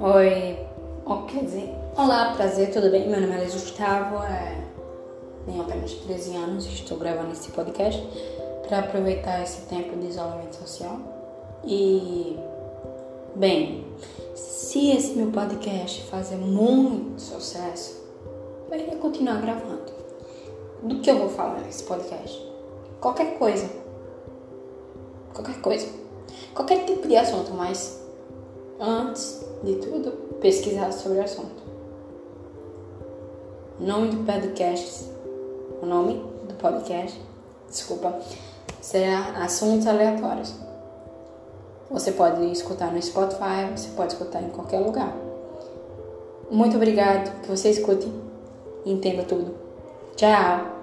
Oi, oh, quer dizer, olá, prazer, tudo bem? Meu nome é Luiz Gustavo, é, tenho apenas 13 anos, estou gravando esse podcast para aproveitar esse tempo de isolamento social. E, bem, se esse meu podcast fazer muito sucesso, eu iria continuar gravando. Do que eu vou falar nesse podcast? Qualquer coisa. Qualquer coisa. Qualquer tipo de assunto, mas antes de tudo, pesquisar sobre o assunto. Nome do podcast, o nome do podcast, desculpa, será Assuntos Aleatórios. Você pode escutar no Spotify, você pode escutar em qualquer lugar. Muito obrigado, que você escute e entenda tudo. Tchau!